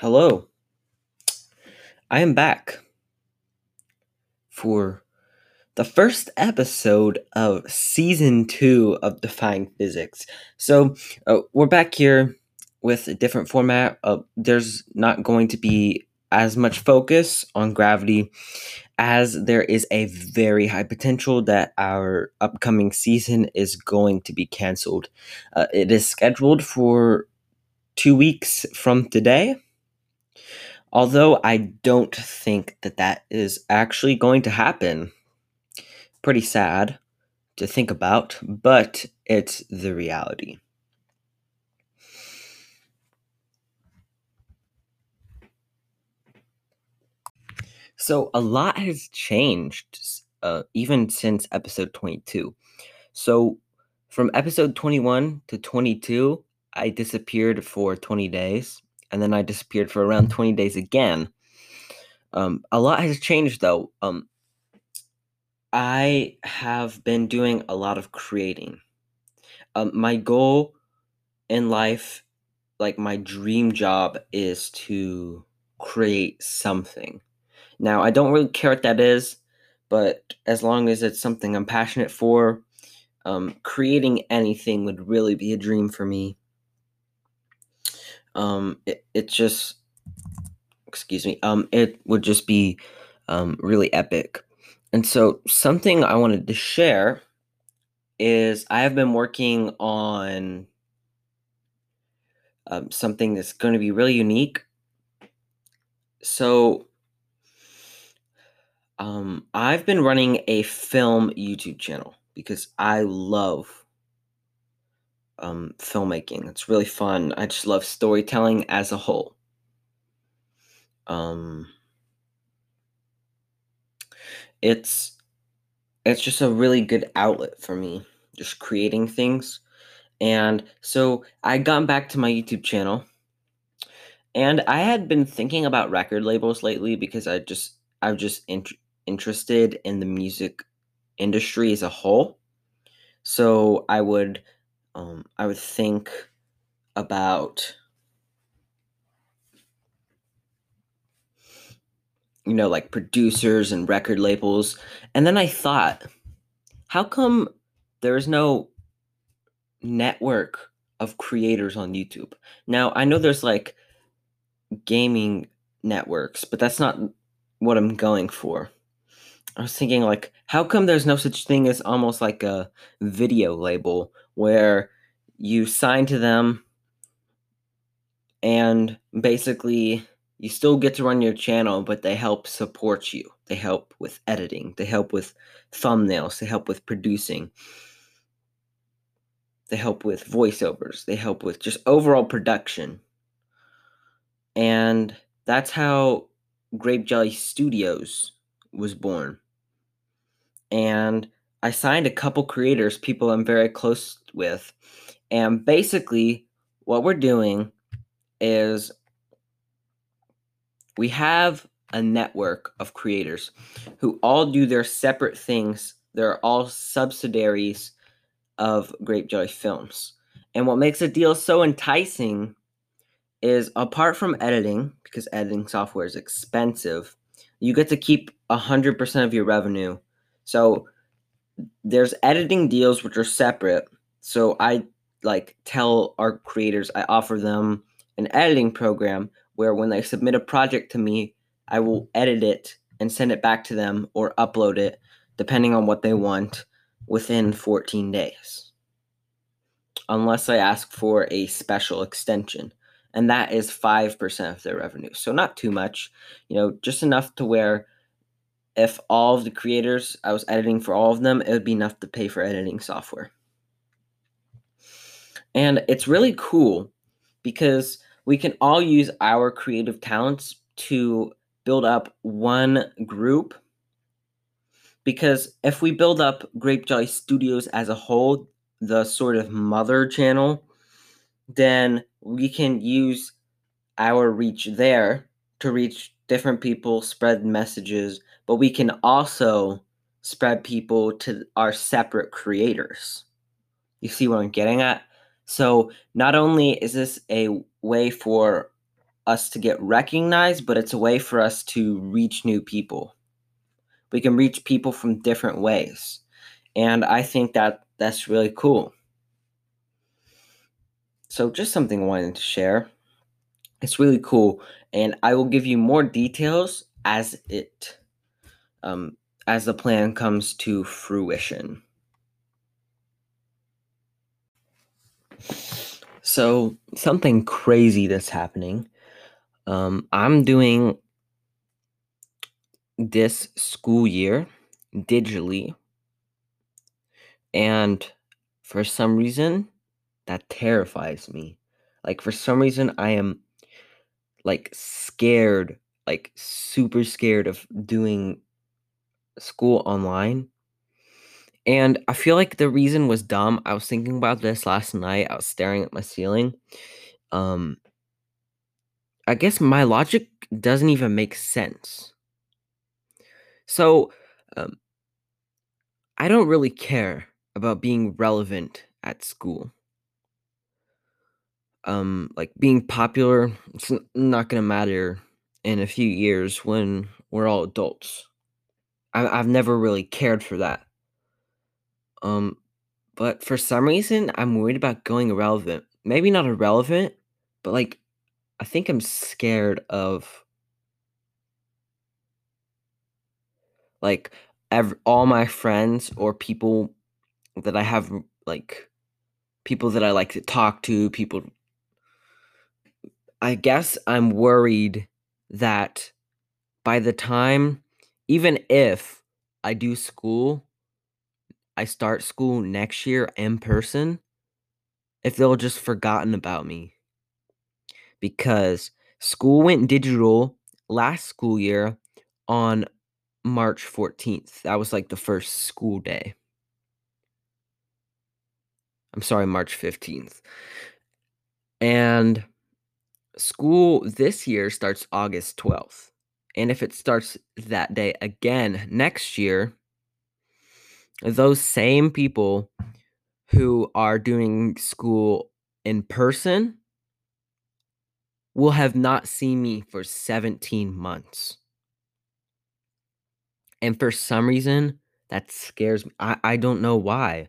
Hello. I am back for the first episode of season two of Defying Physics. So, uh, we're back here with a different format. Uh, there's not going to be as much focus on gravity as there is a very high potential that our upcoming season is going to be canceled. Uh, it is scheduled for two weeks from today. Although I don't think that that is actually going to happen. Pretty sad to think about, but it's the reality. So a lot has changed, uh, even since episode 22. So from episode 21 to 22, I disappeared for 20 days, and then I disappeared for around 20 days again. Um, a lot has changed though. Um, I have been doing a lot of creating. Um, my goal in life, like my dream job, is to create something. Now, I don't really care what that is, but as long as it's something I'm passionate for, um, creating anything would really be a dream for me. Um, it, it just, excuse me, um, it would just be um, really epic. And so, something I wanted to share is I have been working on um, something that's going to be really unique. So, um, I've been running a film YouTube channel because I love um, filmmaking. It's really fun. I just love storytelling as a whole. Um, it's it's just a really good outlet for me, just creating things. And so I got back to my YouTube channel, and I had been thinking about record labels lately because I just I'm just in, interested in the music industry as a whole. So I would um, I would think about you know like producers and record labels and then I thought how come there's no network of creators on YouTube? Now, I know there's like gaming networks, but that's not what I'm going for. I was thinking like how come there's no such thing as almost like a video label where you sign to them and basically you still get to run your channel but they help support you. They help with editing, they help with thumbnails, they help with producing. They help with voiceovers, they help with just overall production. And that's how Grape Jelly Studios was born. And I signed a couple creators, people I'm very close with. And basically, what we're doing is we have a network of creators who all do their separate things. They're all subsidiaries of Grape Jelly Films. And what makes a deal so enticing is apart from editing, because editing software is expensive, you get to keep 100% of your revenue. So there's editing deals which are separate. So I like tell our creators, I offer them an editing program where when they submit a project to me, I will edit it and send it back to them or upload it, depending on what they want, within 14 days. Unless I ask for a special extension and that is 5% of their revenue. So not too much, you know, just enough to where if all of the creators I was editing for all of them, it would be enough to pay for editing software. And it's really cool because we can all use our creative talents to build up one group. Because if we build up Grape Jelly Studios as a whole, the sort of mother channel, then we can use our reach there to reach different people, spread messages, but we can also spread people to our separate creators. You see what I'm getting at? So, not only is this a way for us to get recognized, but it's a way for us to reach new people. We can reach people from different ways. And I think that that's really cool. So, just something I wanted to share. It's really cool, and I will give you more details as it um, as the plan comes to fruition. So, something crazy that's happening. Um, I'm doing this school year digitally, and for some reason, that terrifies me. Like, for some reason, I am like scared, like super scared of doing school online. And I feel like the reason was dumb. I was thinking about this last night. I was staring at my ceiling. Um I guess my logic doesn't even make sense. So, um I don't really care about being relevant at school. Um like being popular, it's not going to matter in a few years when we're all adults. I, I've never really cared for that. Um, but for some reason, I'm worried about going irrelevant. Maybe not irrelevant, but like, I think I'm scared of like ev- all my friends or people that I have like people that I like to talk to, people. I guess I'm worried that by the time, even if I do school, I start school next year in person, if they'll just forgotten about me. Because school went digital last school year on March 14th. That was like the first school day. I'm sorry, March 15th. And school this year starts August 12th. And if it starts that day again next year, those same people who are doing school in person will have not seen me for 17 months. And for some reason, that scares me. I, I don't know why.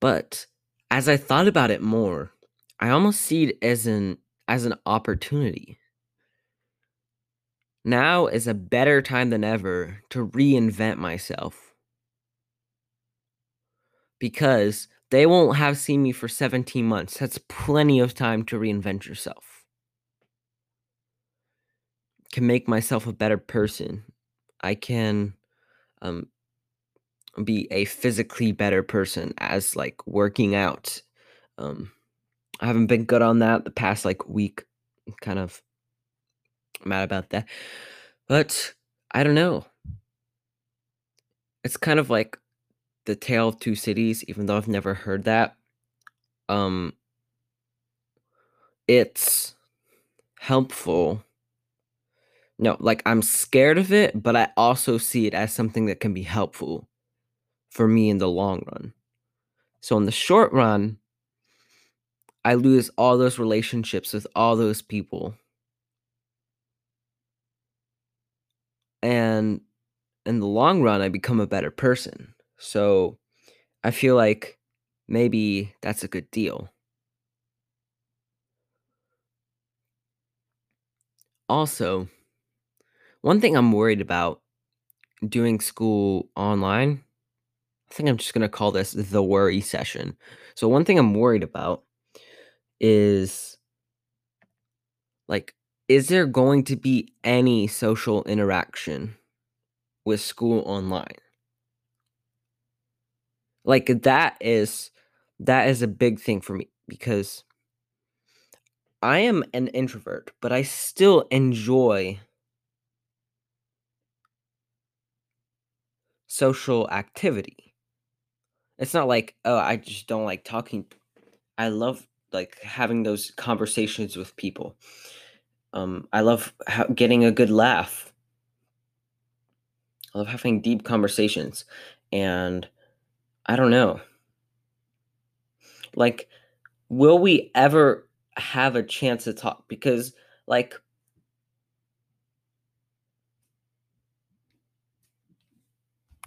But as I thought about it more, I almost see it as an as an opportunity. Now is a better time than ever to reinvent myself. Because they won't have seen me for 17 months. That's plenty of time to reinvent yourself. Can make myself a better person. I can um be a physically better person as like working out. Um I haven't been good on that the past like week. Kind of mad about that. But I don't know. It's kind of like the tale of two cities, even though I've never heard that. Um it's helpful. No, like I'm scared of it, but I also see it as something that can be helpful for me in the long run. So in the short run, I lose all those relationships with all those people. And in the long run, I become a better person. So I feel like maybe that's a good deal. Also, one thing I'm worried about doing school online, I think I'm just going to call this the worry session. So, one thing I'm worried about is like, is there going to be any social interaction with school online? Like that is that is a big thing for me because I am an introvert, but I still enjoy social activity. It's not like, oh, I just don't like talking. I love like having those conversations with people. Um, I love ha- getting a good laugh. I love having deep conversations, and I don't know. Like will we ever have a chance to talk? Because like